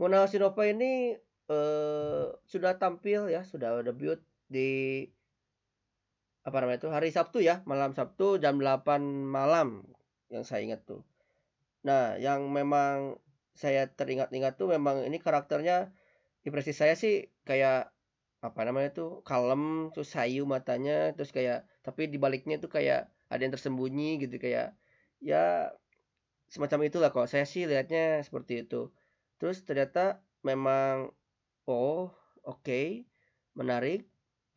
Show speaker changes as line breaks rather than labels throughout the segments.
Mona Hoshinofa ini eh, sudah tampil ya, sudah debut di apa namanya itu hari Sabtu ya, malam Sabtu jam 8 malam yang saya ingat tuh. Nah, yang memang saya teringat-ingat tuh memang ini karakternya impresi saya sih kayak apa namanya tuh kalem terus sayu matanya terus kayak tapi di baliknya tuh kayak ada yang tersembunyi gitu kayak ya semacam itulah kok saya sih lihatnya seperti itu terus ternyata memang oh oke okay, menarik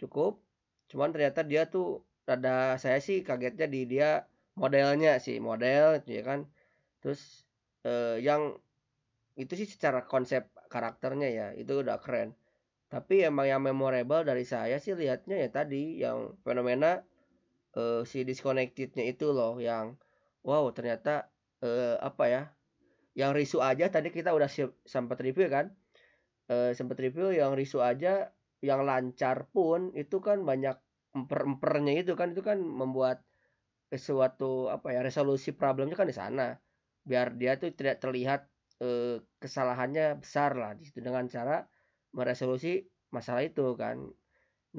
cukup. Cuman ternyata dia tuh rada saya sih kagetnya di dia modelnya sih model ya kan. Terus eh, yang itu sih secara konsep karakternya ya itu udah keren. Tapi emang yang memorable dari saya sih lihatnya ya tadi yang fenomena uh, si disconnectednya itu loh yang wow ternyata uh, apa ya yang risu aja tadi kita udah sempat review kan uh, sempat review yang risu aja yang lancar pun itu kan banyak emper-empernya itu kan itu kan membuat sesuatu apa ya resolusi problemnya kan di sana biar dia tuh tidak terlihat eh, kesalahannya besar lah di situ dengan cara meresolusi masalah itu kan.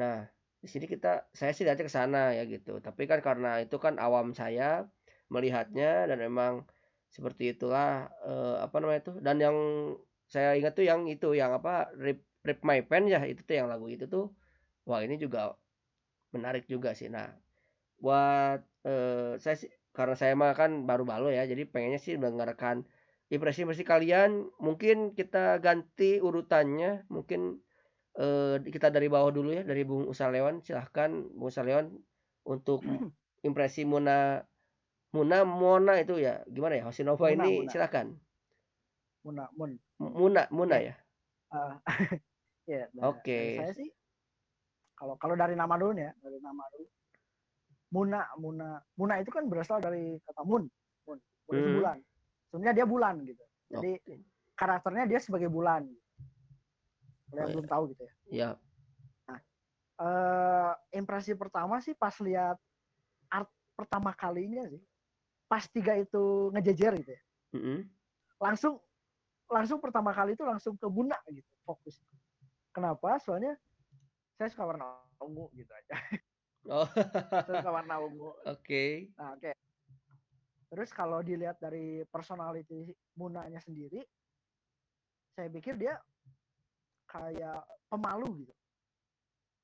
Nah, di sini kita saya sih lihatnya ke sana ya gitu. Tapi kan karena itu kan awam saya melihatnya dan memang seperti itulah eh, apa namanya itu dan yang saya ingat tuh yang itu yang apa rip rip my pen ya itu tuh yang lagu itu tuh wah ini juga menarik juga sih. Nah buat eh, saya sih karena saya mah kan baru-baru ya jadi pengennya sih mendengarkan impresi-impresi kalian. Mungkin kita ganti urutannya mungkin eh, kita dari bawah dulu ya dari Bung Usalewan. Silahkan Bung Usalewan untuk impresi Muna Muna Mona itu ya gimana ya Hosinova Muna, ini Muna. silahkan
Muna Mun
Muna Muna ya
uh, ya oke okay. saya sih kalau kalau dari nama dulu ya dari nama dulu Muna, Muna, Muna itu kan berasal dari kata Mun, Mun, Mun hmm. bulan. Sebenarnya dia bulan gitu. Jadi okay. karakternya dia sebagai bulan. Kalau yang oh, belum tahu gitu ya.
Iya.
Nah, uh, impresi pertama sih pas lihat art pertama kalinya sih, pas tiga itu ngejejer gitu ya. Mm -hmm. Langsung langsung pertama kali itu langsung ke Muna gitu fokus. Kenapa? Soalnya saya suka warna ungu gitu aja.
Oh.
Terus ke warna ungu.
Oke. Okay.
Nah, oke. Okay. Terus kalau dilihat dari personality Munanya sendiri, saya pikir dia kayak pemalu gitu.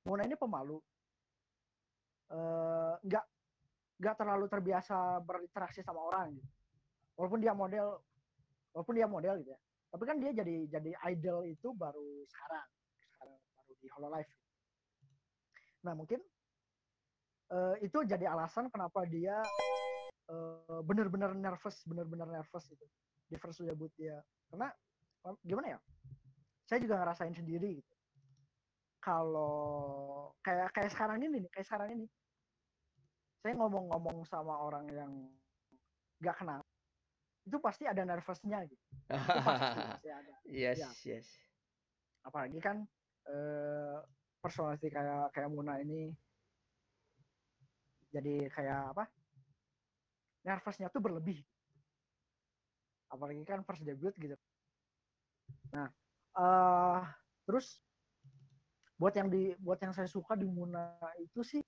Muna ini pemalu. Uh, nggak nggak terlalu terbiasa berinteraksi sama orang gitu. Walaupun dia model, walaupun dia model gitu ya. Tapi kan dia jadi jadi idol itu baru sekarang, sekarang baru di Hololive. Nah mungkin uh, itu jadi alasan kenapa dia uh, benar-benar nervous, benar-benar nervous itu di first debut dia. Karena gimana ya? Saya juga ngerasain sendiri gitu. Kalau kayak kayak sekarang ini nih, kayak sekarang ini. Saya ngomong-ngomong sama orang yang gak kenal, itu pasti ada nervousnya gitu. Itu pasti, pasti ada.
Yes, ya. yes.
Apalagi kan eh, personality kayak kayak Muna ini jadi kayak apa nervousnya tuh berlebih apalagi kan first debut gitu nah uh, terus buat yang di buat yang saya suka di Muna itu sih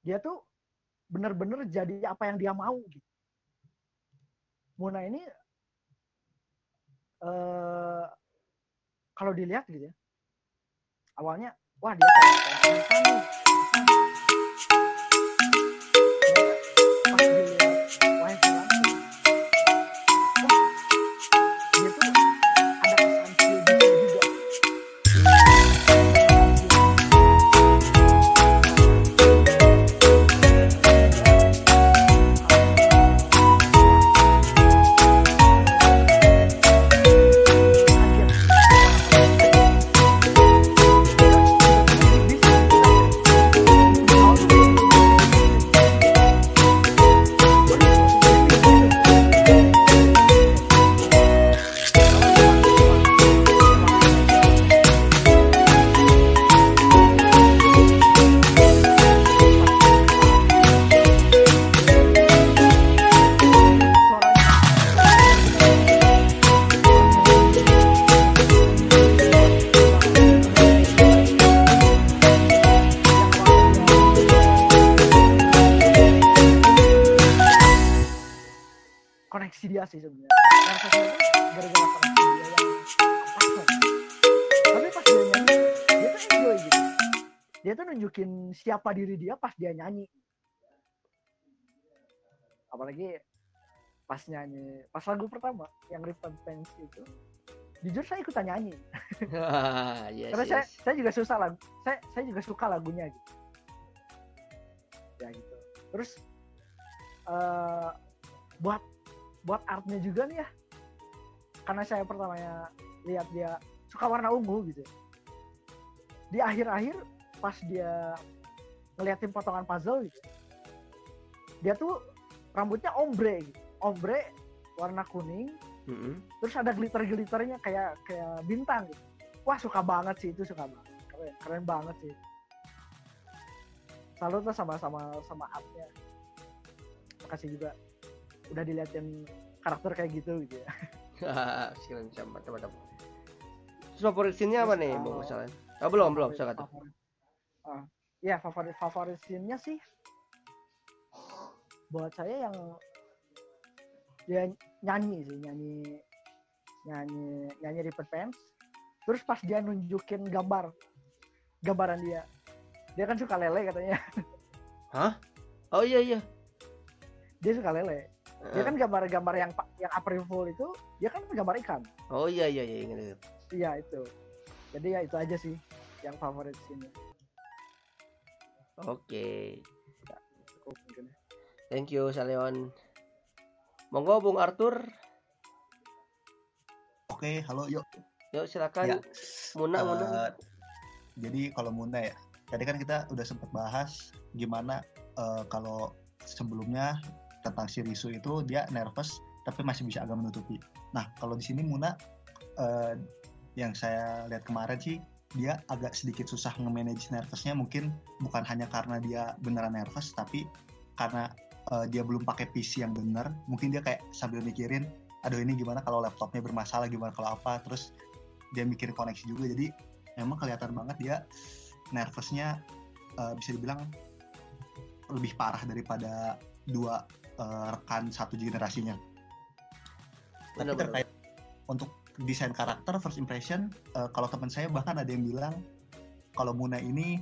dia tuh bener-bener jadi apa yang dia mau gitu. Muna ini uh, kalau dilihat gitu ya awalnya wah dia kayak kayak koneksi siapa diri dia pas dia nyanyi? Apalagi pas nyanyi pas lagu pertama yang Repentance itu. Jujur saya ikutan nyanyi.
Yes,
karena saya
yes.
saya juga susah lagu saya saya juga suka lagunya gitu. Ya gitu. Terus eh buat buat artnya juga nih ya. Karena saya pertamanya lihat dia suka warna ungu gitu. Di akhir-akhir pas dia ngeliatin potongan puzzle gitu dia tuh rambutnya ombre gitu. ombre warna kuning
Mm-mm.
terus ada glitter glitternya kayak kayak bintang gitu wah suka banget sih itu suka banget keren keren banget sih salut tuh sama sama sama artnya makasih juga udah diliatin karakter kayak gitu gitu ya
Sekian bisa mantap-mantap. Terus favorit scene-nya apa nih, Bung Masalah? Oh, belum, belum, saya kata.
ah ya favorit favorit scene-nya sih buat saya yang dia nyanyi sih nyanyi nyanyi nyanyi di Pants terus pas dia nunjukin gambar gambaran dia dia kan suka lele katanya.
Oh iya iya.
dia suka lele. Dia
Heeh.
kan gambar-gambar yang yang Fool itu dia kan gambar ikan.
Oh iya iya iya ingat.
iya itu. Jadi ya itu aja sih yang favorit sini
Oke.
ya.
Thank you Saleon. Monggo Bung Arthur.
Oke, halo yuk.
Yuk silakan.
Ya.
Muna
Eh,
Muna.
jadi kalau Muna ya, tadi kan kita udah sempat bahas gimana eh, kalau sebelumnya tentang si Risu itu dia nervous tapi masih bisa agak menutupi. Nah kalau di sini Muna eh, yang saya lihat kemarin sih dia agak sedikit susah nge-manage nervousnya mungkin bukan hanya karena dia beneran nervous tapi karena eh, dia belum pakai PC yang bener mungkin dia kayak sambil mikirin aduh ini gimana kalau laptopnya bermasalah gimana kalau apa terus dia mikirin koneksi juga jadi memang kelihatan banget dia nervousnya eh, bisa dibilang lebih parah daripada dua eh, rekan satu generasinya. Tapi
Benar-benar.
terkait untuk desain karakter first impression, eh, kalau teman saya bahkan ada yang bilang kalau Muna ini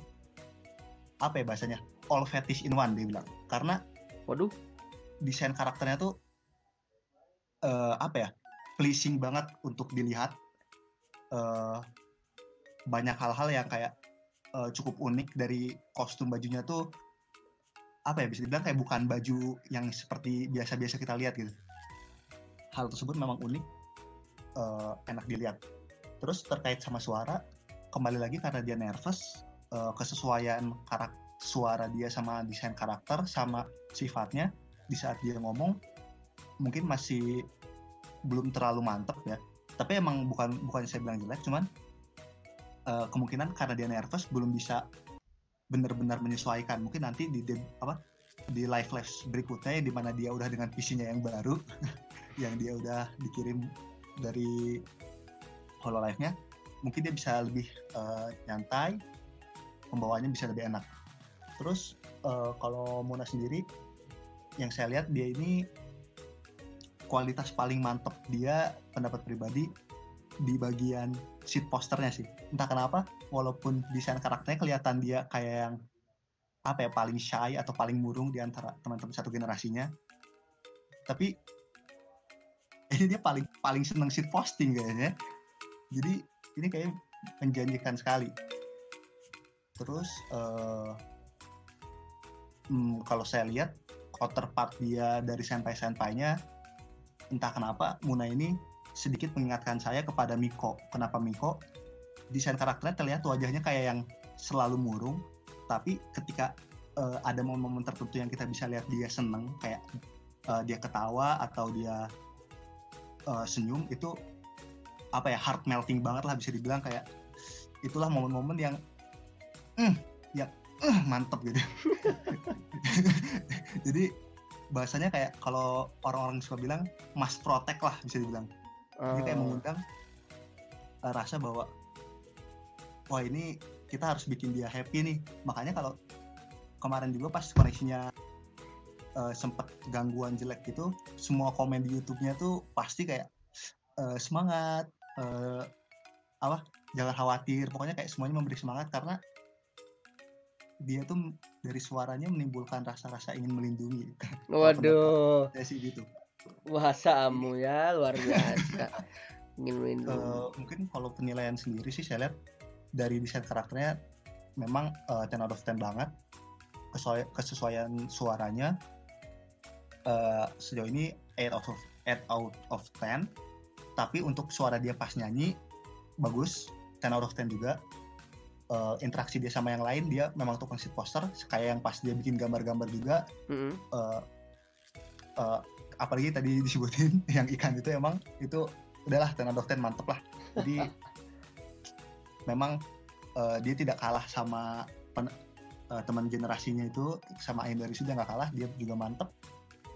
apa ya bahasanya all fetish in one dia bilang. Karena
Waduh.
desain karakternya tuh eh, apa ya pleasing banget untuk dilihat. Eh, banyak hal-hal yang kayak eh, cukup unik dari kostum bajunya tuh apa ya bisa dibilang kayak bukan baju yang seperti biasa-biasa kita lihat gitu. Hal tersebut memang unik eh, enak dilihat. Terus terkait sama suara kembali lagi karena dia nervous eh, kesesuaian karakter suara dia sama desain karakter sama sifatnya di saat dia ngomong mungkin masih belum terlalu mantep ya. Tapi emang bukan bukan saya bilang jelek cuman eh, kemungkinan karena dia nervous belum bisa benar-benar menyesuaikan. Mungkin nanti di, di- apa di live live berikutnya di mana dia udah dengan PC-nya yang baru yang dia udah dikirim dari Hololive-nya mungkin dia bisa lebih eh, nyantai pembawaannya bisa lebih enak. Terus eh, kalau Mona sendiri yang saya lihat dia ini kualitas paling mantep dia pendapat pribadi di bagian sheet posternya sih. Entah kenapa walaupun desain karakternya kelihatan dia kayak yang apa ya paling shy atau paling murung di antara teman-teman satu generasinya tapi ini dia paling paling seneng sheet posting kayaknya jadi ini kayak menjanjikan sekali terus eh, hmm, kalau saya lihat counterpart dia dari senpai-senpainya entah kenapa Muna ini sedikit mengingatkan saya kepada Miko. Kenapa Miko? Desain karakternya terlihat wajahnya kayak yang selalu murung, tapi ketika eh, ada momen-momen tertentu yang kita bisa lihat dia seneng, kayak eh, dia ketawa atau dia eh, senyum, itu apa ya heart melting banget lah bisa dibilang kayak itulah momen-momen yang "Mm," yang "Uh," mantep gitu. Jadi bahasanya kayak kalau orang-orang suka bilang must protect lah bisa dibilang. Dia kayak
Ah,
mengundang uh, rasa bahwa wah ini kita harus bikin dia happy nih. Makanya kalau kemarin juga pas koneksinya uh, sempet gangguan jelek gitu semua komen di YouTube-nya tuh pasti kayak uh, semangat uh, apa jangan khawatir. Pokoknya kayak semuanya memberi semangat karena dia tuh dari suaranya menimbulkan rasa-rasa ingin melindungi.
Waduh.
Ya sih gitu.
Bahasamu ya luar biasa. Ingin melindungi.
Uh, mungkin kalau penilaian sendiri sih saya lihat dari desain karakternya memang uh, 10 out of 10 banget. Kesesuaian suaranya uh, sejauh ini 8 out of 8 out of 10 tapi untuk suara dia pas nyanyi bagus. 10 out of 10 juga. Uh, interaksi dia sama yang lain dia memang tukang sit poster. Kayak yang pas dia bikin gambar-gambar juga. Mm -hmm. uh, uh, apalagi tadi disebutin yang ikan itu emang itu udahlah 10 out of 10 mantep lah. Jadi memang uh, dia tidak kalah sama pen, uh, teman generasinya itu sama Ain dari sudah nggak kalah dia juga mantep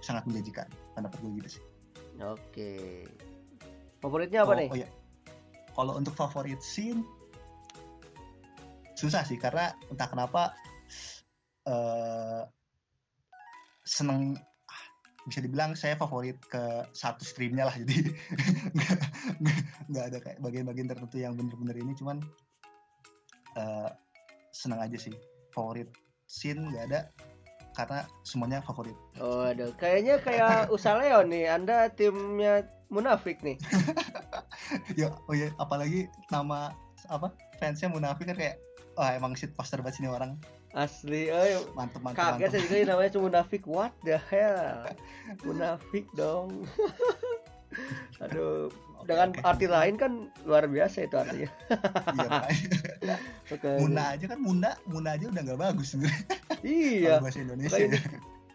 sangat menjanjikan pendapat gue gitu sih
oke Favoritnya apa
oh,
nih?
Oh ya. Kalau untuk favorit scene susah sih karena entah kenapa uh, seneng ah, bisa dibilang saya favorit ke satu streamnya lah jadi nggak ada kayak bagian-bagian tertentu yang bener-bener ini cuman uh, seneng aja sih favorit scene nggak ada karena semuanya favorit.
Oh, aduh. Kayaknya kayak Usaleo nih. Anda timnya munafik nih.
ya, oh ya, apalagi nama apa fansnya munafik kan kayak wah oh, emang shit poster banget sini orang.
Asli, oh,
mantep mantep.
Kaget saya juga namanya cuma munafik. What the hell? munafik dong. Aduh, okay, dengan okay. arti lain kan luar biasa itu artinya.
iya, okay. Muna aja kan Muna, Muna aja udah nggak bagus sebenarnya.
Iya.
bahasa Indonesia.
Makanya ini,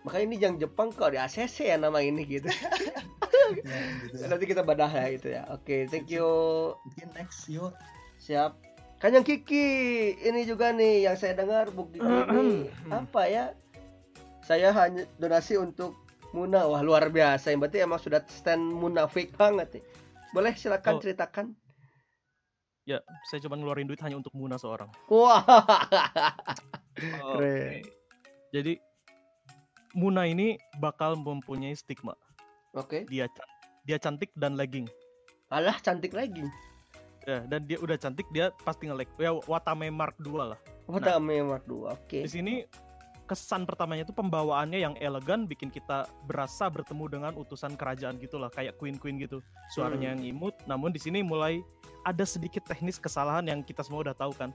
makanya ini yang Jepang kok di ACC ya nama ini gitu. ya, gitu ya. Nanti kita badah ya gitu ya. Oke, okay, thank you.
Mungkin next yuk.
Siap. Kan yang Kiki ini juga nih yang saya dengar bukti ini apa ya? Saya hanya donasi untuk Muna. Wah, luar biasa. Yang berarti emang sudah stand munafik banget nih. Boleh silakan oh. ceritakan.
Ya, saya cuma ngeluarin duit hanya untuk Muna seorang.
Wah.
Wow. Keren. Jadi Muna ini bakal mempunyai stigma.
Oke. Okay.
Dia dia cantik dan legging.
Alah, cantik legging.
Ya, dan dia udah cantik, dia pasti nge-lag. Ya Watame Mark 2 lah.
Watame nah, Mark 2. Oke. Okay.
Di sini kesan pertamanya itu pembawaannya yang elegan bikin kita berasa bertemu dengan utusan kerajaan gitulah kayak queen queen gitu suaranya hmm. yang imut namun di sini mulai ada sedikit teknis kesalahan yang kita semua udah tahu kan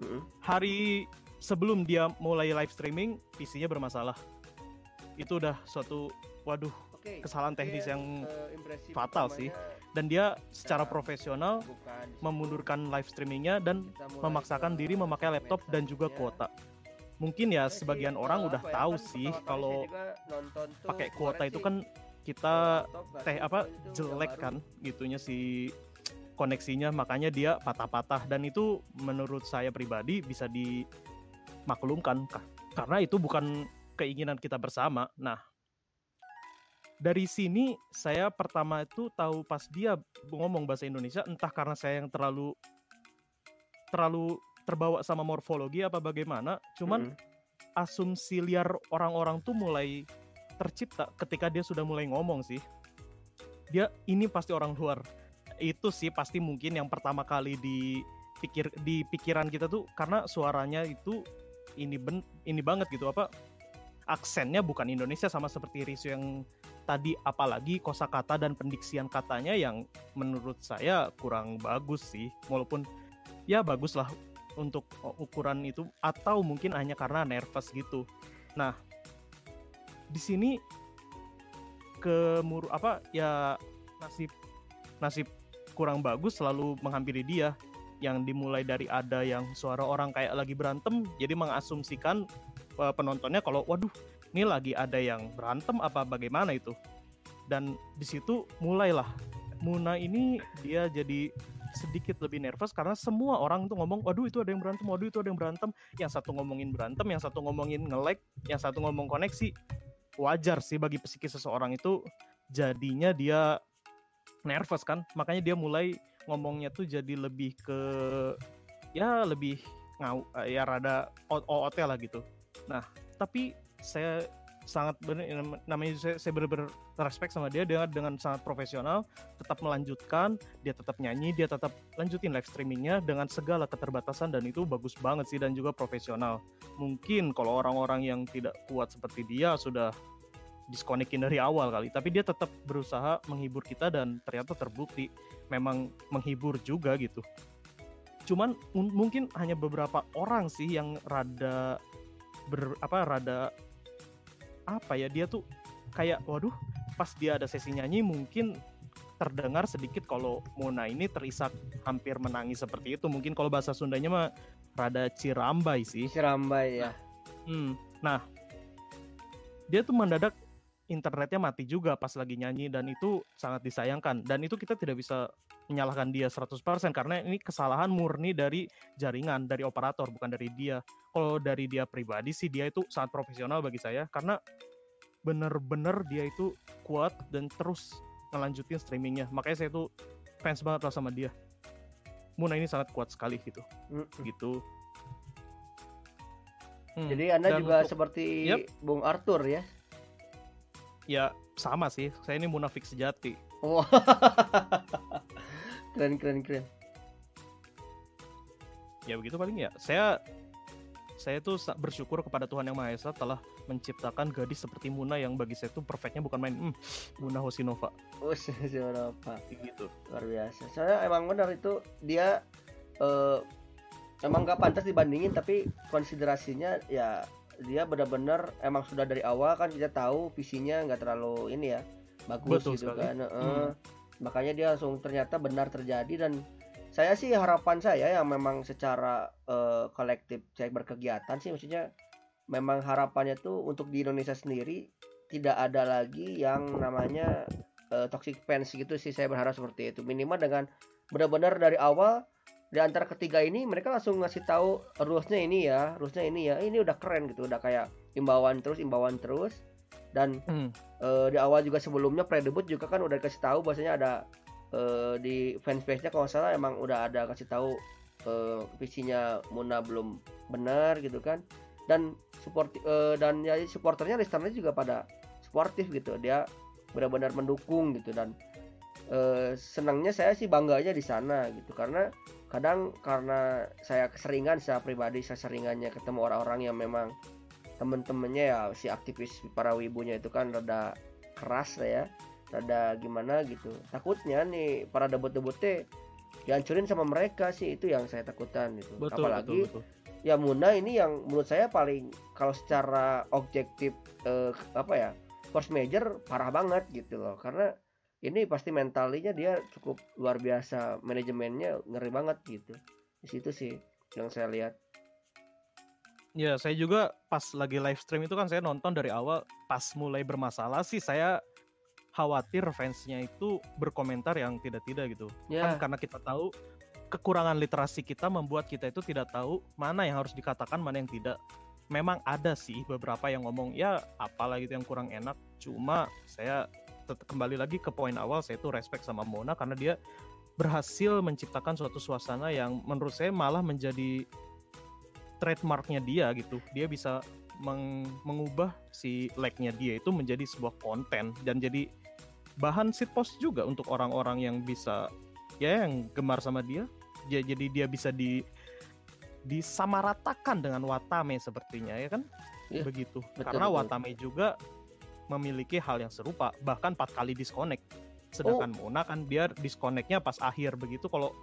hmm. hari sebelum dia mulai live streaming PC-nya bermasalah itu udah suatu waduh okay. kesalahan teknis dia, yang uh, fatal sih dan dia secara profesional memundurkan live streamingnya dan memaksakan diri memakai laptop dan juga kuota mungkin ya sebagian orang udah tahu sih kalau pakai kuota itu kan kita teh apa jelek kan gitunya si koneksinya makanya dia patah-patah. Dan itu menurut saya pribadi bisa dimaklumkan karena itu bukan keinginan kita bersama. Nah, dari sini saya pertama itu tahu pas dia ngomong bahasa Indonesia entah karena saya yang terlalu terlalu terbawa sama morfologi apa bagaimana cuman hmm. asumsi liar orang-orang tuh mulai tercipta ketika dia sudah mulai ngomong sih. Dia ini pasti orang luar. Itu sih pasti mungkin yang pertama kali di pikir di pikiran kita tuh karena suaranya itu ini ben ini banget gitu apa aksennya bukan Indonesia sama seperti Risu yang tadi apalagi kosakata dan pendiksian katanya yang menurut saya kurang bagus sih. Walaupun ya bagus lah untuk ukuran itu atau mungkin hanya karena nervous gitu. Nah, di sini ke apa ya nasib nasib kurang bagus selalu menghampiri dia. Yang dimulai dari ada yang suara orang kayak lagi berantem jadi mengasumsikan uh, penontonnya kalau waduh ini lagi ada yang berantem apa bagaimana itu? Dan di situ mulailah. Muna ini dia jadi sedikit lebih nervous karena semua orang tuh ngomong waduh itu ada yang berantem waduh itu ada yang berantem. Yang satu ngomongin berantem yang satu ngomongin nge-lag yang satu ngomong koneksi. Wajar sih bagi psikis seseorang itu jadinya dia nervous kan. Makanya dia mulai ngomongnya tuh jadi lebih ke ya lebih ngau ya rada OOT lah gitu. Nah tapi saya sangat benar namanya saya, saya benar-benar respect sama dia. Dia dengan sangat profesional tetap melanjutkan dia tetap nyanyi dia tetap lanjutin live streamingnya dengan segala keterbatasan dan itu bagus banget sih dan juga profesional. Mungkin kalau orang-orang yang tidak kuat seperti dia sudah diskonekin dari awal kali tapi dia tetap berusaha menghibur kita dan ternyata terbukti memang menghibur juga gitu. Cuman mungkin hanya beberapa orang sih yang rada ber apa rada apa ya dia tuh kayak waduh pas dia ada sesi nyanyi mungkin terdengar sedikit kalau Mona ini terisak hampir menangis seperti itu. Mungkin kalau bahasa Sundanya mah rada cirambai sih.
Cirambai ya.
Hmm, nah dia tuh mendadak internetnya mati juga pas lagi nyanyi dan itu sangat disayangkan. Dan itu kita tidak bisa menyalahkan dia 100% karena ini kesalahan murni dari jaringan dari operator bukan dari dia kalau dari dia pribadi sih dia itu sangat profesional bagi saya. Karena bener-bener dia itu kuat dan terus ngelanjutin streamingnya. Makanya saya tuh fans banget lah sama dia. Muna ini sangat kuat sekali gitu. Mm gitu.
Hmm. jadi anda juga untuk, seperti yep. Bung Arthur ya?
Ya sama sih. Saya ini munafik sejati.
Oh. keren keren keren.
Ya begitu paling ya. Saya saya tuh bersyukur kepada Tuhan yang Maha Esa telah menciptakan gadis seperti Muna yang bagi saya tuh perfectnya bukan main hmm, Muna Hosinova.
Oh, Hosinova. Gitu. Luar biasa. Saya emang benar itu dia uh, emang gak pantas dibandingin tapi konsiderasinya ya dia benar-benar emang sudah dari awal kan kita tahu visinya nggak terlalu ini ya bagus Betul gitu sekali. kan uh, hmm. makanya dia langsung ternyata benar terjadi dan saya sih harapan saya yang memang secara uh, kolektif saya berkegiatan sih maksudnya memang harapannya tuh untuk di Indonesia sendiri tidak ada lagi yang namanya uh, toxic fans gitu sih saya berharap seperti itu. Minimal dengan benar-benar dari awal di antara ketiga ini mereka langsung ngasih tahu rulesnya ini ya rulesnya ini ya ini udah keren gitu. Udah kayak imbauan terus imbauan terus. Dan hmm. uh, di awal juga sebelumnya pre debut juga kan udah kasih tahu bahwasanya ada uh, di fanspage nya kalau salah emang udah ada kasih tahu uh, visinya Muna belum benar gitu kan. Dan support uh, dan ya supporternya listenernya juga pada sportif gitu. Dia benar-benar mendukung gitu dan uh, senangnya saya sih bangganya di sana gitu. Karena kadang karena saya keseringan saya pribadi saya seringannya ketemu orang-orang yang memang temen-temennya ya si aktivis para wibunya itu kan rada keras lah ya rada gimana gitu. Takutnya nih para debut-debutnya dihancurin sama mereka sih itu yang saya takutkan gitu. Betul, apalagi betul, betul. ya Muna ini yang menurut saya paling kalau secara objektif eh, apa ya force major parah banget gitu loh. Karena ini pasti mentalnya dia cukup luar biasa manajemennya ngeri banget gitu. Di situ sih yang saya lihat.
Ya saya juga pas lagi live stream itu kan saya nonton dari awal pas mulai bermasalah sih saya khawatir fansnya itu berkomentar yang tidak-tidak gitu ya. kan karena kita tahu kekurangan literasi kita membuat kita itu tidak tahu mana yang harus dikatakan mana yang tidak memang ada sih beberapa yang ngomong ya apalah gitu yang kurang enak cuma saya kembali lagi ke poin awal saya itu respect sama Mona karena dia berhasil menciptakan suatu suasana yang menurut saya malah menjadi trademarknya dia gitu. Dia bisa meng mengubah si like-nya dia itu menjadi sebuah konten dan jadi bahan post juga untuk orang-orang yang bisa ya yang gemar sama dia. Ya, jadi dia bisa di disamaratakan dengan Watame sepertinya ya kan? Ya, begitu. Betul, Karena betul. Watame juga memiliki hal yang serupa bahkan empat kali disconnect sedangkan oh. Mona kan dia disconnectnya pas akhir begitu kalau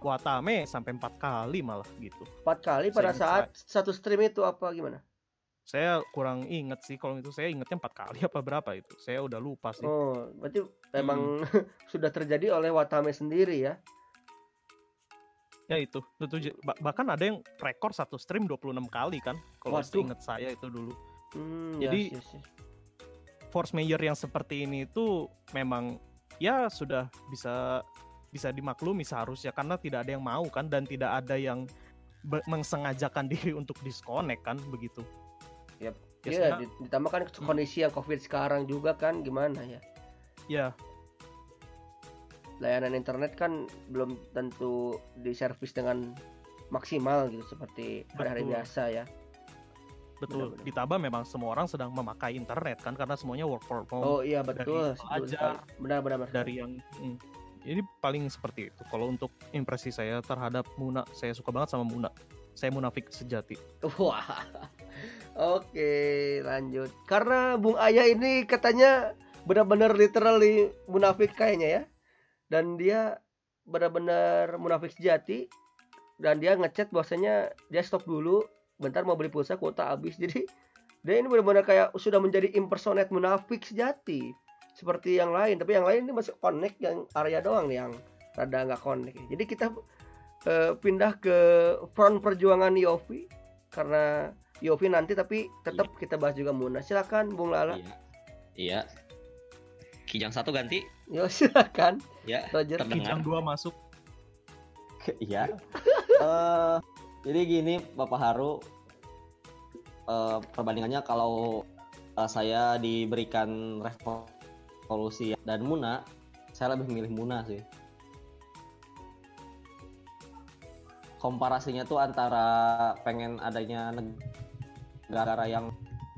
Watame sampai empat kali malah gitu
empat kali pada saat saya... satu stream itu apa gimana
saya kurang inget sih kalau itu saya ingetnya empat kali apa berapa itu. Saya udah lupa sih.
Oh berarti hmm. emang sudah terjadi oleh Watame sendiri ya?
Ya itu. Itu bahkan ada yang rekor satu stream 26 kali kan kalau inget saya itu dulu. Hmm, jadi yes, yes, yes force major yang seperti ini itu memang ya sudah bisa bisa dimaklumi seharusnya karena tidak ada yang mau kan dan tidak ada yang mengsengajakan diri untuk disconnect kan begitu.
Iya, yeah, ditambah kan hmm. kondisi yang Covid sekarang juga kan gimana ya?
Ya.
Layanan internet kan belum tentu diservis dengan maksimal gitu seperti hari-hari biasa ya.
betul.
Benar-benar.
Ditambah memang semua orang sedang memakai internet kan karena semuanya work from home
Oh iya betul. sekali. Benar-benar.
dari yang mm. Jadi paling seperti itu. Kalau untuk impresi saya terhadap Muna, saya suka banget sama Muna. Saya munafik sejati.
Wah. Oke, lanjut. Karena Bung Ayah ini katanya benar-benar literally munafik kayaknya ya. Dan dia benar-benar munafik sejati dan dia ngechat bahwasanya dia stop dulu bentar mau beli pulsa kuota habis. Jadi dia ini benar-benar kayak sudah menjadi impersonate munafik sejati seperti yang lain, tapi yang lain ini masih connect yang area doang yang rada nggak connect. Jadi kita eh, pindah ke front perjuangan Yofi karena Yofi nanti tapi tetap kita bahas juga Muna. Silakan Bung Lala.
Iya. Iya. Kijang satu ganti.
Yo silakan
Ya,
Roger.
terdengar.
Kijang dua masuk.
Iya. Eh, jadi gini Bapak Haru eh, perbandingannya kalau eh, saya diberikan revolusi dan Muna, saya lebih milih Muna sih. Komparasinya tuh antara pengen adanya negara yang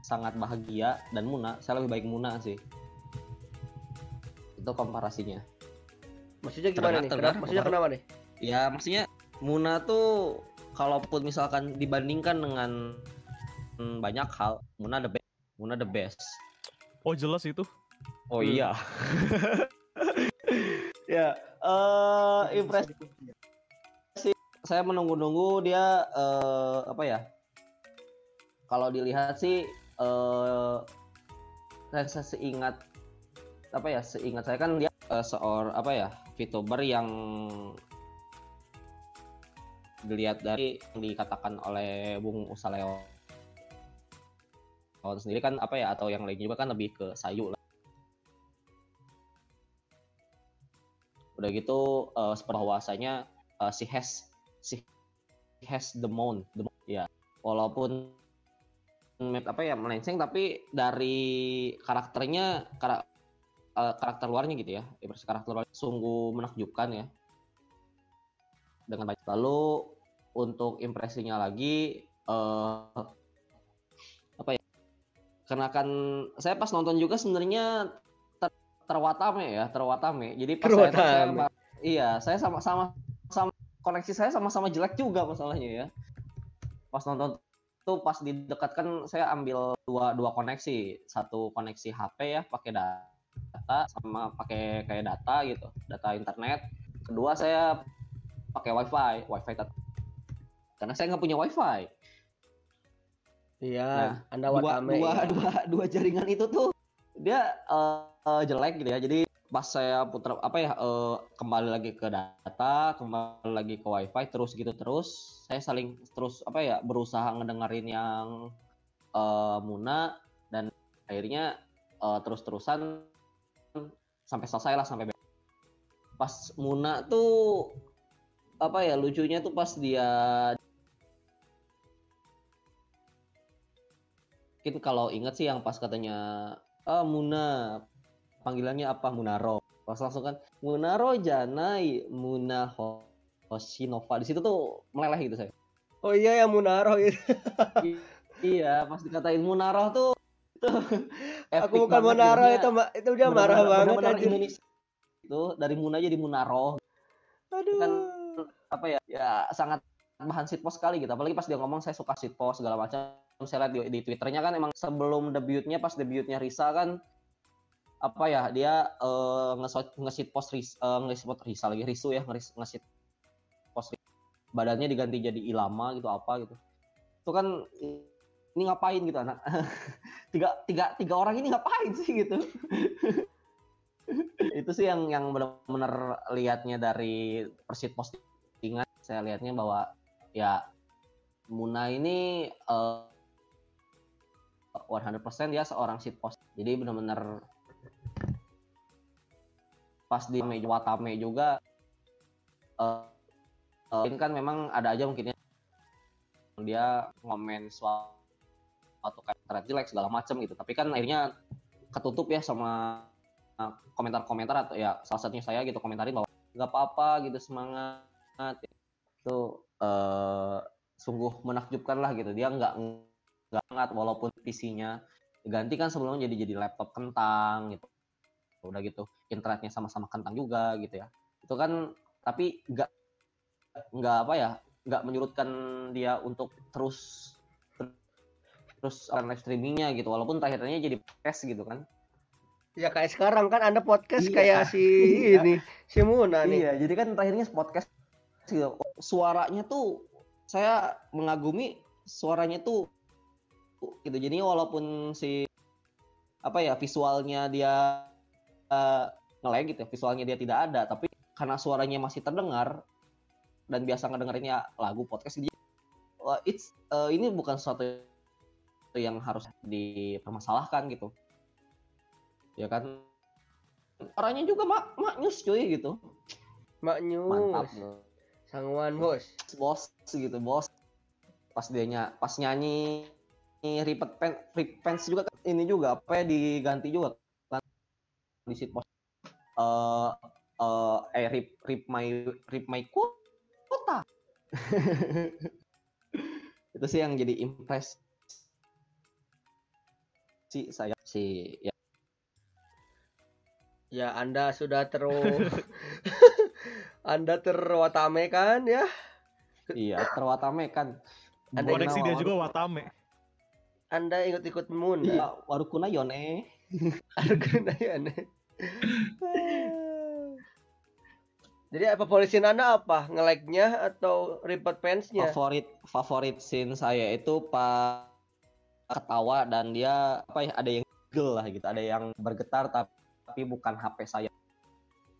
sangat bahagia dan Muna, saya lebih baik Muna sih. Itu komparasinya.
Maksudnya gimana
Terdengar,
nih? maksudnya kenapa nih?
Ya maksudnya Muna tuh kalaupun misalkan dibandingkan dengan hmm, banyak hal, Muna the best. Muna the best.
Oh jelas itu.
Oh
Hmm.
iya. ya, eh impresi saya menunggu-nunggu dia eh apa ya? Kalau dilihat sih eh saya seingat apa ya? Seingat saya kan dia eh, seorang apa ya? VTuber yang dilihat dari yang dikatakan oleh Bung Usaleo Kawan sendiri kan apa ya atau yang lain juga kan lebih ke sayu lah. Udah gitu seperti bahwasanya eh, si has si has the moon, the moon, ya. Walaupun map apa ya melenceng tapi dari karakternya kara- eh, karakter luarnya gitu ya, karakter luarnya sungguh menakjubkan ya. Dengan baik. Lalu untuk impresinya lagi eh karena kan saya pas nonton juga sebenarnya ter- terwatame ya terwatame jadi pas saya, saya
Terwatame.
ma- iya saya sama sama koneksi saya sama-sama jelek juga masalahnya ya pas nonton tuh pas didekatkan saya ambil dua dua koneksi satu koneksi HP ya pakai data sama pakai kayak data gitu data internet kedua saya pakai wifi wifi karena saya nggak punya wifi
Iya,
Nah,
Anda
dua,
watame.
dua,
ya.
dua, dua jaringan itu tuh dia eh, eh, jelek gitu ya. Jadi pas saya putar apa ya eh, kembali lagi ke data, kembali lagi ke wifi terus gitu terus. Saya saling terus apa ya berusaha ngedengerin yang eh, Muna dan akhirnya eh, terus-terusan sampai selesai lah sampai pas Muna tuh apa ya lucunya tuh pas dia mungkin kalau inget sih yang pas katanya ah Muna panggilannya apa Munaro pas langsung kan Munaro Janai Muna Ho- Hoshinova di situ tuh meleleh gitu saya
Oh iya yang Munaro gitu.
Iya pas dikatain Munaro tuh tuh
Aku
epic
bukan Munaro itu, Mbak. Itu dia marah banget anjir.
Indonesia itu dari Muna jadi Munaro
Aduh.
kan apa ya ya sangat bahan shitpost sekali gitu apalagi pas dia ngomong saya suka shitpost segala macam saya lihat di, di twitternya kan emang sebelum debutnya pas debutnya Risa kan apa ya dia eh, nge nge post Ris eh, nge post Risa lagi Risu ya nge nge post badannya diganti jadi Ilama gitu apa gitu. Itu kan ini ngapain gitu anak? Tiga tiga tiga orang ini ngapain sih gitu? Itu sih yang yang benar-benar lihatnya dari persit postingan. Saya lihatnya bahwa ya Muna ini eh, 100% dia seorang shit post. Jadi benar-benar pas di meja Watame juga eh eh, ini kan memang ada aja mungkinnya dia ngomen suatu kayak jelek segala macam gitu. Tapi kan akhirnya ketutup ya sama uh, komentar-komentar atau ya salah satunya saya gitu komentarin bahwa nggak apa-apa gitu semangat. Itu eh, sungguh menakjubkan lah gitu. Dia nggak nggak walaupun PC-nya ganti kan sebelumnya jadi jadi laptop kentang gitu udah gitu internetnya sama-sama kentang juga gitu ya itu kan tapi nggak nggak apa ya nggak menyurutkan dia untuk terus terus live streamingnya gitu walaupun terakhirnya jadi podcast gitu kan
Ya kayak sekarang kan Anda podcast
Iya.
kayak si
Iya.
ini, si Muna nih.
Iya, jadi kan terakhirnya podcast gitu. Suaranya tuh saya mengagumi suaranya tuh gitu. Jadi walaupun si apa ya visualnya dia uh, nge-lag gitu, ya, visualnya dia tidak ada, tapi karena suaranya masih terdengar dan biasa ngedengerinnya lagu podcast gitu. Wah, it's uh, ini bukan sesuatu yang harus dipermasalahkan gitu. Ya kan orangnya juga mak maknyus cuy gitu
Mak
mantap
News, Sangwan bos.
bos gitu bos pas dia ny- pas nyanyi repeat pen repeat juga kan ini juga apa ya diganti juga sit post eh eh eh rip rip my rip my kota itu sih yang jadi impress si saya si ya
Ya Anda sudah terus Anda terwatame kan ya?
iya terwatame kan
Ada
Koneksi dia juga Watame.
Anda ikut-ikut Muna.
iya warukuna yone
Arguna ya nih. Jadi apa polisian Anda apa? Nge-like-nya atau report fans-nya?
favorit favorit scene saya itu pak ketawa dan dia apa ya ada yang gel lah gitu ada yang bergetar tapi, tapi bukan HP saya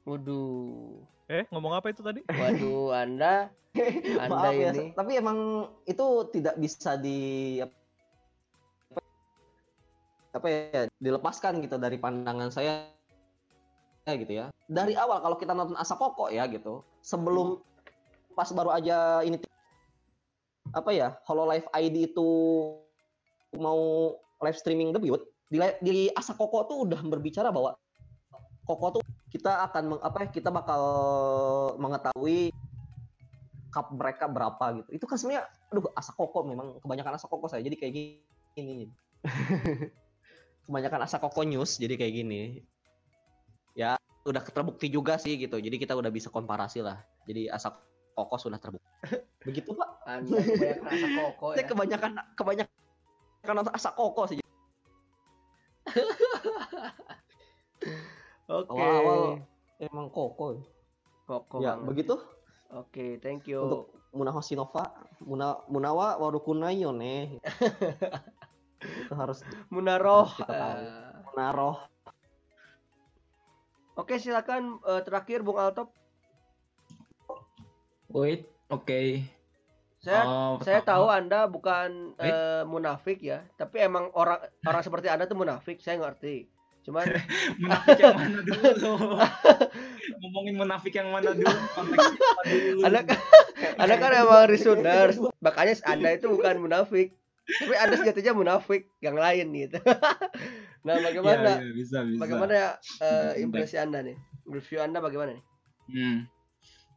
Waduh.
Eh, ngomong apa itu tadi?
Waduh, Anda Anda
maaf ya
ini
tapi emang itu tidak bisa di apa ya dilepaskan gitu dari pandangan saya ya gitu ya. Dari awal kalau kita nonton Asa Koko ya gitu sebelum pas baru aja ini apa ya Hololive ID itu mau live streaming debut di, di Asa Koko tuh udah berbicara bahwa Koko tuh kita akan meng- apa ya kita bakal mengetahui cup mereka berapa gitu. Itu kan sebenarnya aduh Asa Koko memang kebanyakan Asa Koko saya jadi kayak gini. Kebanyakan Asa Koko news jadi kayak gini udah terbukti juga sih gitu jadi kita udah bisa komparasi lah jadi Asa Koko sudah terbukti begitu pak
Anda kebanyakan rasa koko
saya
ya.
kebanyakan kebanyakan nonton Asa Koko sih
Oke.
awal-awal emang Koko
Koko.
ya
banget.
begitu
Oke, thank you.
untuk Muna Hosinova Muna Munawa Warukuna Yone itu harus
Munaroh.
Kita tahu.
Eh,
Munaroh
Oke, silakan eh, terakhir Bung Altop.
Wait, oke.
Saya
Oh,
saya tahu Anda bukan
Wait.
eh, munafik ya, tapi emang orang orang seperti Anda tuh munafik, saya ngerti. Cuman
munafik yang mana dulu? Ngomongin munafik yang mana dulu? Konteksnya apa dulu?
Anda kan, Anda kan emang listeners, makanya Anda itu bukan munafik. Tapi Anda sejatinya munafik yang lain gitu. nah, bagaimana
iya, bisa, bisa.
bagaimana ya
Bisa.
impresi Anda nih? Review Anda bagaimana nih?
Hmm.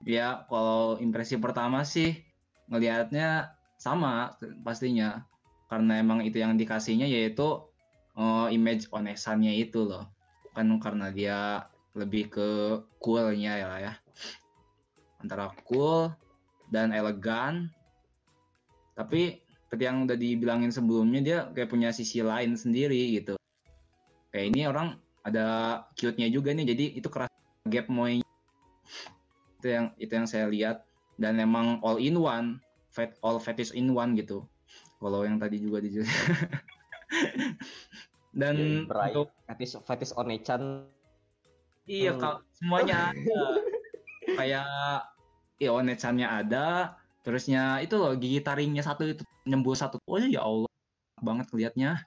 Ya, kalau impresi pertama sih ngelihatnya sama pastinya. Karena emang itu yang dikasihnya yaitu eh, image onesannya itu loh. Kan karena dia lebih ke coolnya ya ya. Antara cool dan elegan. Tapi seperti yang udah dibilangin sebelumnya dia kayak punya sisi lain sendiri gitu. Kayak ini orang ada cute-nya juga nih jadi itu keras gap moy itu yang itu yang saya lihat. Dan emang all in one fat all fetish in one gitu. Kalau yang tadi juga dijelasin. Dan
Jadi berai.
untuk
fetis fetis onechan
iya
Hmm.
kalau semuanya ada. Kayak ya onechannya ada terusnya itu loh gigi taringnya satu itu nyembur satu oh ya Allah banget kelihatnya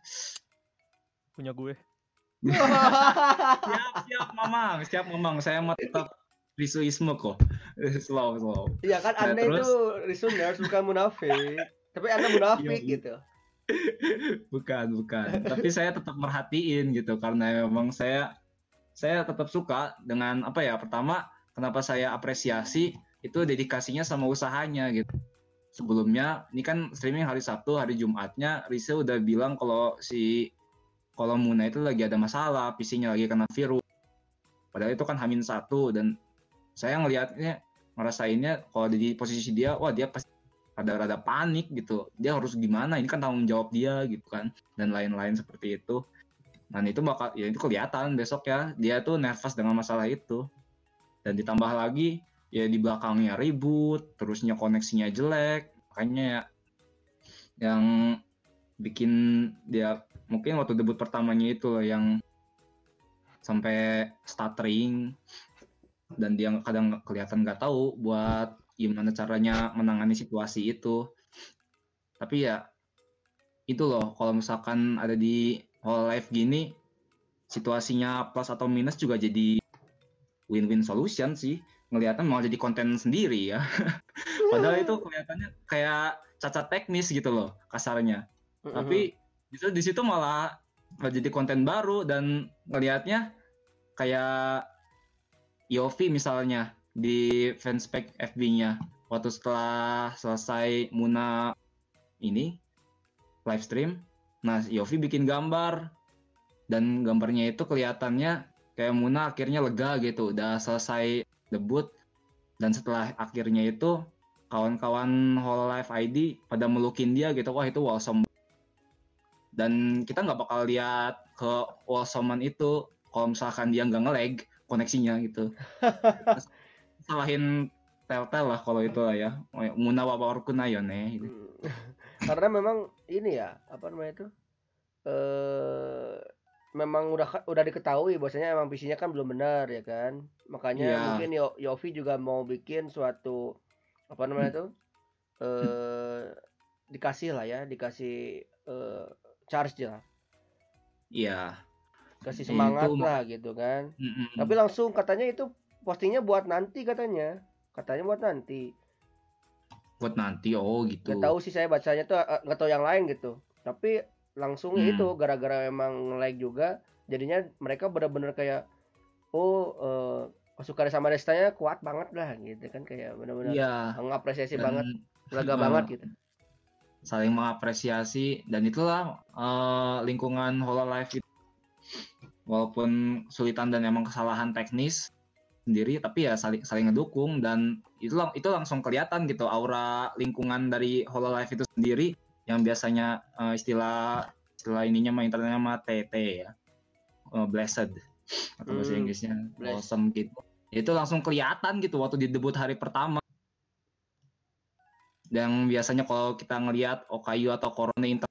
Punya gue.
siap siap mamang siap mamang saya mau tetap visuisme kok slow slow
Iya kan
Nah,
Anda
terus?
itu listeners bukan munafik. Tapi Anda munafik
Iya,
gitu.
bukan bukan tapi saya tetap merhatiin gitu karena memang saya saya tetap suka dengan apa ya pertama kenapa saya apresiasi itu dedikasinya sama usahanya gitu sebelumnya ini kan streaming hari Sabtu, hari Jumatnya Rise udah bilang kalau si kalau Muna itu lagi ada masalah, PC-nya lagi kena virus. Padahal itu kan Hamin satu dan saya ngelihatnya ngerasainnya kalau di posisi dia, wah dia pasti rada-rada panik gitu. Dia harus gimana? Ini kan tanggung jawab dia gitu kan dan lain-lain seperti itu. Dan itu bakal ya itu kelihatan besok ya dia tuh nervous dengan masalah itu. Dan ditambah lagi ya di belakangnya ribut, terusnya koneksinya jelek, makanya ya yang bikin dia mungkin waktu debut pertamanya itu loh yang sampai stuttering dan dia kadang kelihatan nggak tahu buat gimana caranya menangani situasi itu. Tapi ya itu loh kalau misalkan ada di Hololive gini situasinya plus atau minus juga jadi win-win solution sih ngelihatnya malah jadi konten sendiri ya. Padahal itu kelihatannya kayak cacat teknis gitu loh kasarnya. Tapi justru di situ malah malah jadi konten baru dan ngelihatnya kayak Yofi misalnya di fanspage FB-nya waktu setelah selesai Muna ini live stream. Nah, Yofi bikin gambar dan gambarnya itu kelihatannya kayak Muna akhirnya lega gitu, udah selesai debut. Dan setelah akhirnya itu kawan-kawan Hololive ID pada melukin dia gitu wah itu wholesome dan kita nggak bakal lihat ke wholesomean itu kalau misalkan dia nggak nge-lag koneksinya gitu. Salahin Telltale lah kalau itu lah ya. Muna wabarukuna yone gitu.
Karena memang ini ya apa namanya itu eh memang udah udah diketahui bahwasanya emang PC-nya kan belum benar ya kan. Makanya
Iya.
mungkin Yo- Yofi juga mau bikin suatu apa namanya itu eh dikasih lah ya, dikasih eh charge lah,
Iya.
kasih
Itu
semangat
mak-
lah gitu kan.
Mm-mm.
Tapi langsung katanya itu postingnya buat nanti katanya. Katanya buat nanti.
buat nanti oh gitu.
Gak tahu sih saya bacanya tuh eh, nggak tahu yang lain gitu. Tapi langsung
Hmm.
itu gara-gara emang like juga jadinya mereka benar-benar kayak oh eh pasukan sama Destanya kuat banget lah gitu kan kayak benar-benar
Iya.
mengapresiasi
Dan
banget lega
eh,
banget gitu.
saling mengapresiasi dan itulah eh, lingkungan Hololive itu walaupun kesulitan dan emang kesalahan teknis sendiri tapi ya saling saling ngedukung dan itu lang- itu langsung kelihatan gitu aura lingkungan dari Hololive itu sendiri yang biasanya eh, istilah istilah ininya mah internetnya mah TT ya. Eh, blessed. Atau bahasa
Hmm,
Inggrisnya
blessed.
awesome gitu. Itu langsung kelihatan gitu waktu di debut hari pertama. Yang biasanya kalau kita ngelihat Okayu atau Korone Inter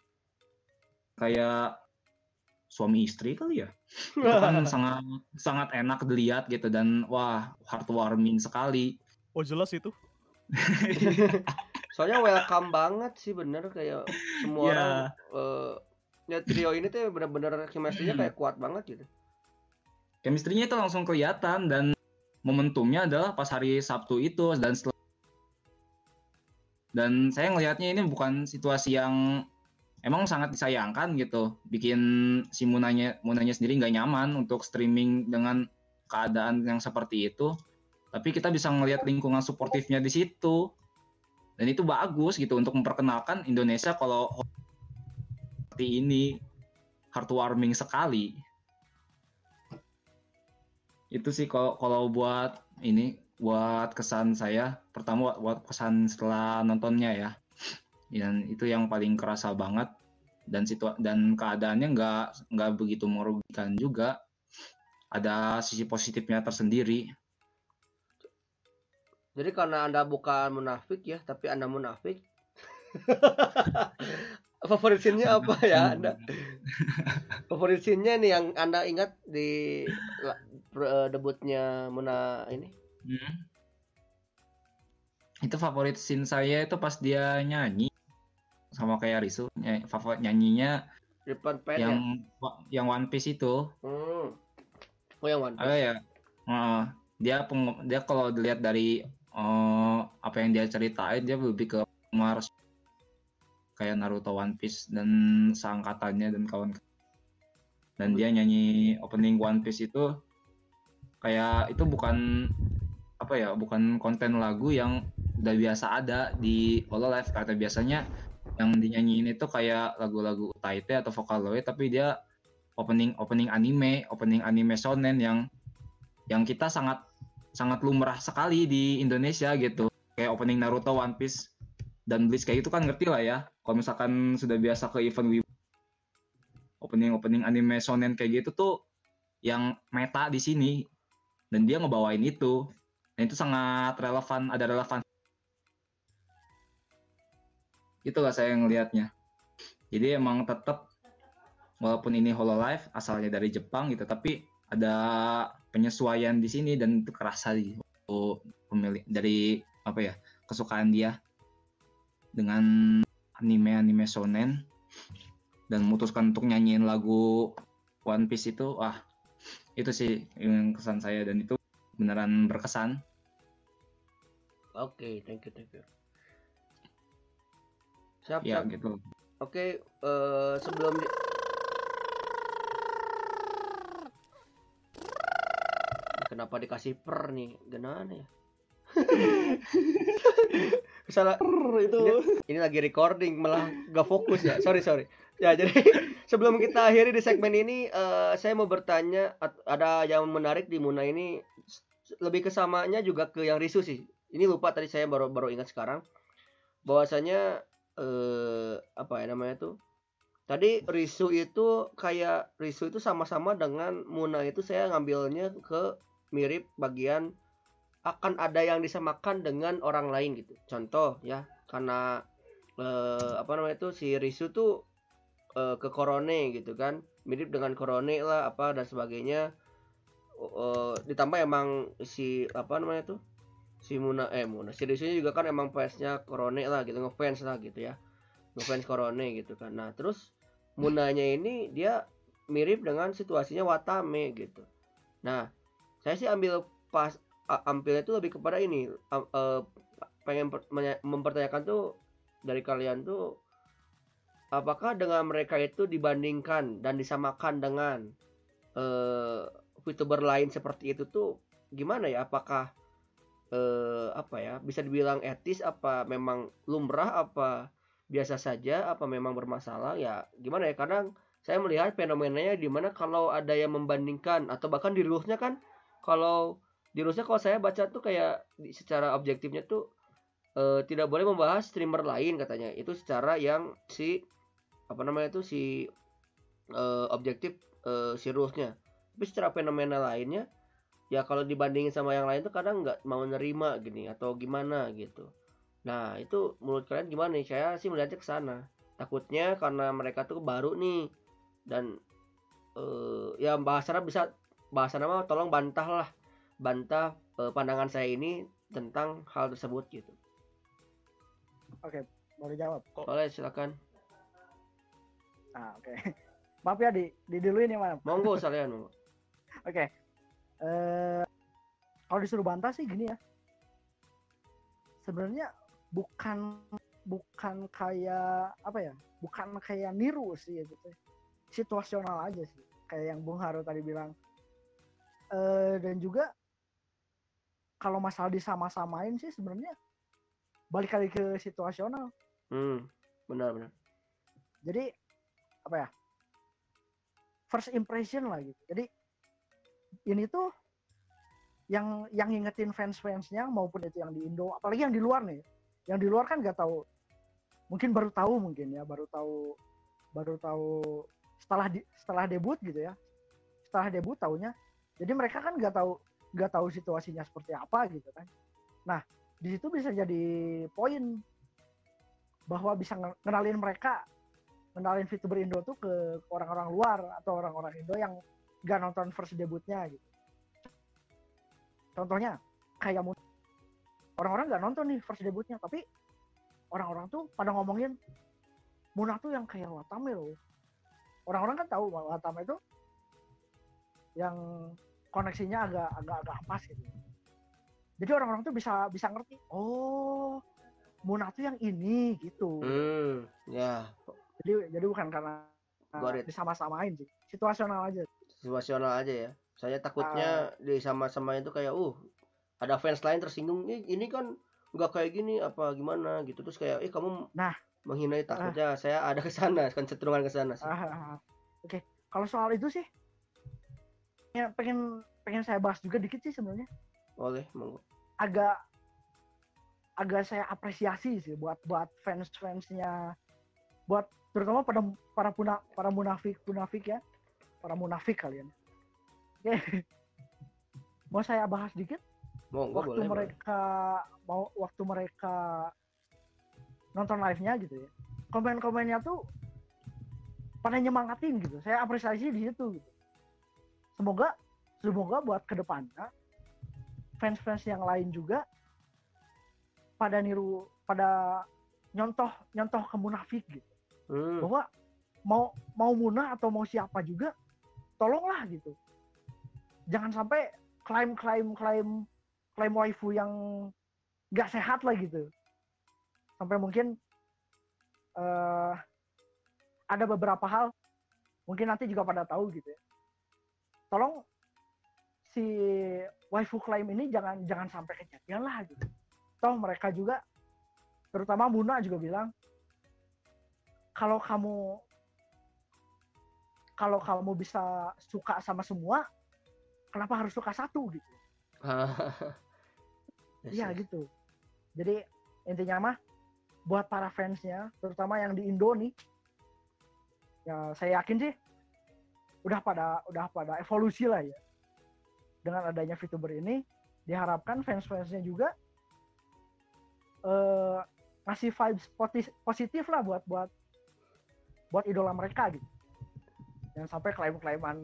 kayak suami istri kali ya? Itu kan sangat sangat enak dilihat gitu dan wah heartwarming sekali.
Oh jelas itu.
Soalnya welcome banget sih bener kayak semua
Iya.
orang eh ya trio ini tuh bener-bener chemistry-nya kayak kuat banget gitu.
chemistry-nya itu langsung kelihatan dan momentumnya adalah pas hari Sabtu itu dan setelah dan saya ngelihatnya ini bukan situasi yang emang sangat disayangkan gitu bikin si Munanya Munanya sendiri nggak nyaman untuk streaming dengan keadaan yang seperti itu tapi kita bisa ngelihat lingkungan suportifnya di situ dan itu bagus gitu untuk memperkenalkan Indonesia kalau seperti ini heartwarming sekali. Itu sih kalau kalau buat ini buat kesan saya pertama buat- buat kesan setelah nontonnya ya. Dan itu yang paling kerasa banget. Dan situ dan keadaannya nggak nggak begitu merugikan juga. Ada sisi positifnya tersendiri
Jadi karena Anda bukan munafik ya, tapi Anda munafik. Favorit scene-nya apa ya Anda? Favorit scene-nya nih yang Anda ingat di eh, debutnya Muna ini?
Hmm. itu favorit scene saya itu pas dia nyanyi sama kayak Risu ny- favorit nyanyinya
depan pen
yang
ya?
yang One Piece itu
Hmm. Oh yang One Piece.
ya Heeh. dia peng- dia kalau dilihat dari eh, apa yang dia ceritain dia lebih ke penggemar kayak Naruto One Piece dan seangkatannya dan kawan dan dia nyanyi opening One Piece itu kayak itu bukan apa ya bukan konten lagu yang udah biasa ada di Hololive. Karena biasanya yang dinyanyiin itu kayak lagu-lagu Taite atau Vocaloid tapi dia opening opening anime, opening anime shonen yang yang kita sangat sangat lumrah sekali di Indonesia gitu. Kayak opening Naruto, One Piece dan Bleach kayak gitu kan ngerti lah ya. Kalau misalkan sudah biasa ke event Wibu opening opening anime shonen kayak gitu tuh yang meta di sini dan dia ngebawain itu dan itu sangat relevan ada relevan itulah saya ngelihatnya jadi emang tetap walaupun ini Hololive asalnya dari Jepang gitu tapi ada penyesuaian di sini dan itu kerasa di pemilik dari apa ya kesukaan dia dengan anime anime shonen dan memutuskan untuk nyanyiin lagu One Piece itu wah itu sih yang kesan saya dan itu beneran berkesan
Oke, thank you, thank you. Siap,
ya
siap.
gitu
Oke, eh, sebelum Kenapa dikasih per nih? Gimana ya? Salah
itu
ini lagi recording malah gak fokus ya. Sorry, sorry. Ya, jadi sebelum kita akhiri di segmen ini eh, saya mau bertanya ada yang menarik di Muna ini lebih kesamanya juga ke yang Risu sih. Ini lupa tadi saya baru baru ingat sekarang. Bahwasanya eh apa ya namanya tuh? Tadi Risu itu kayak Risu itu sama-sama dengan Muna itu saya ngambilnya ke mirip bagian akan ada yang disamakan dengan orang lain gitu. Contoh ya, karena eh, apa namanya itu si Risu tuh eh, ke Korone gitu kan, mirip dengan Korone lah apa dan sebagainya. Eh, ditambah emang si apa namanya tuh si Muna eh Muna si Risu juga kan emang fansnya Korone lah gitu ngefans lah gitu ya ngefans Korone gitu kan. Nah terus Munanya ini dia mirip dengan situasinya Watame gitu. Nah saya sih ambil pas ambilnya itu lebih kepada ini am- eh, pengen mempertanyakan tuh dari kalian tuh apakah dengan mereka itu dibandingkan dan disamakan dengan eh VTuber lain seperti itu tuh gimana ya? Apakah eh apa ya bisa dibilang etis apa memang lumrah apa biasa saja apa memang bermasalah? Ya gimana ya? Kadang saya melihat fenomenanya di mana kalau ada yang membandingkan atau bahkan di kan kalau di rules-nya kalau saya baca tuh kayak secara objektifnya tuh eh, tidak boleh membahas streamer lain katanya. Itu secara yang si apa namanya itu si eh, objektif eh, si rules-nya. Tapi secara fenomena lainnya ya kalau dibandingin sama yang lain tuh kadang nggak mau nerima gini atau gimana gitu. Nah itu menurut kalian gimana nih? Saya sih melihatnya ke sana. Takutnya karena mereka tuh baru nih dan eh, ya bahasanya bisa bahasa nama tolong bantah lah bantah eh, pandangan saya ini tentang hal tersebut gitu
Boleh jawab.
boleh silakan
Nah, oke. Maaf ya di di duluin ya, maaf.
monggo sekalian monggo.
Oke. Eh kalau disuruh bantah sih gini ya. Sebenarnya bukan bukan kayak apa ya? Bukan kayak niru sih gitu. Situasional aja sih. Kayak yang Bung Haru tadi bilang. Eh dan juga kalau masalah disama-samain sih sebenarnya balik lagi ke situasional.
hmm benar benar
Jadi apa ya? First impression lah gitu. Jadi ini tuh yang yang ngingetin fans-fansnya maupun itu yang di Indo, apalagi yang di luar nih. Yang di luar kan nggak tahu. Mungkin baru tahu mungkin ya, baru tahu baru tahu setelah di, setelah debut gitu ya. Setelah debut tahunya. Jadi mereka kan nggak tahu nggak tahu situasinya seperti apa gitu kan. Nah, di situ bisa jadi poin bahwa bisa nge- ngenalin mereka kenalin VTuber Indo tuh ke orang-orang luar atau orang-orang Indo yang gak nonton first debutnya gitu. Contohnya kayak orang-orang gak nonton nih first debutnya, tapi orang-orang tuh pada ngomongin Muna tuh yang kayak Watame loh. Orang-orang kan tahu Watame itu yang koneksinya agak agak agak pas gitu. Jadi orang-orang tuh bisa bisa ngerti, oh Muna tuh yang ini gitu.
Hmm ya.
Jadi jadi bukan karena
it.
disama-samain sih situasional aja.
Situasional aja ya. Saya takutnya di sama-sama itu kayak uh ada fans lain tersinggung "Ih, ini kan
nggak kayak gini apa gimana? Gitu. Terus kayak eh kamu
Nah.
menghina takutnya saya ada ke sana kecenderungan ke sana sih.
Ah, ah, ah. Oke, kalau soal itu sih, ya pengen pengen saya bahas juga dikit sih sebenarnya.
boleh monggo.
Agak agak saya apresiasi sih buat buat fans fansnya, buat terutama pada para puna, para munafik munafik ya, para munafik kalian. Oke, mau saya bahas dikit?
Monggo
waktu
boleh boleh.
mereka mau waktu mereka nonton live-nya gitu ya. Komen-komennya tuh pada nyemangatin gitu. Saya apresiasi di situ gitu semoga semoga buat ke depannya fans-fans yang lain juga pada niru pada nyontoh nyontoh ke munafik gitu.
Hmm,
bahwa mau mau Muna atau mau siapa juga tolonglah gitu. Jangan sampai klaim klaim klaim klaim waifu yang nggak sehat lah gitu. Sampai mungkin eh ada beberapa hal mungkin nanti juga pada tahu gitu ya tolong si waifu klaim ini jangan jangan sampai kejadian lah gitu toh mereka juga terutama Muna juga bilang kalau kamu kalau kamu bisa suka sama semua, kenapa harus suka satu gitu? Iya
yes.
gitu. Jadi intinya mah buat para fansnya, terutama yang di Indo nih, ya saya yakin sih udah pada udah pada evolusi lah ya. Dengan adanya VTuber ini, diharapkan fans-fansnya juga eh ngasih vibes positif lah buat buat buat idola mereka gitu. Jangan sampai klaim-klaiman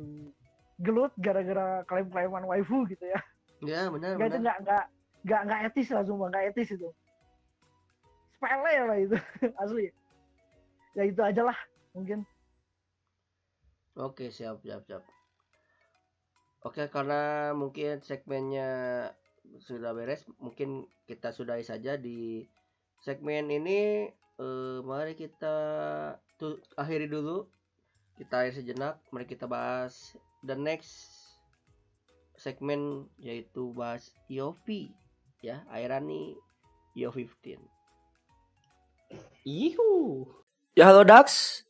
gelut gara-gara klaim-klaiman waifu gitu ya.
ya benar
Enggak itu
benar
enggak enggak enggak enggak etis lah sumpah, enggak etis itu. Sepele lah itu, asli. Ya itu aja lah mungkin.
Oke, siap, siap, siap. Oke, karena mungkin segmennya sudah beres, mungkin kita sudahi saja di segmen ini. Eh, mari kita tu- akhiri dulu. Kita akhiri sejenak. Mari kita bahas the next segmen yaitu bahas EOV ya, Airani EO15.
Ihu.
Ya halo Dax,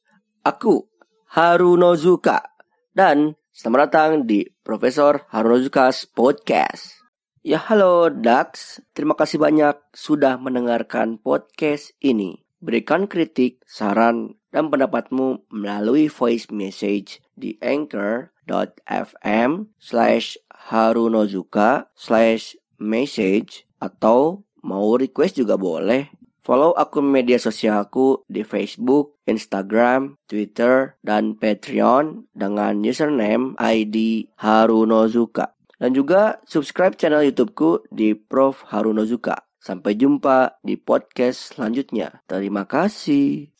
aku Harunozuka dan selamat datang di Profesor Harunozuka's Podcast. Ya halo Dax, terima kasih banyak sudah mendengarkan podcast ini. Berikan kritik, saran, dan pendapatmu melalui voice message di anchor.fm slash harunozuka slash message atau mau request juga boleh. Follow akun media sosialku di Facebook, Instagram, Twitter, dan Patreon dengan username ID Harunozuka. Dan juga subscribe channel YouTubeku di Prof Harunozuka. Sampai jumpa di podcast selanjutnya. Terima kasih.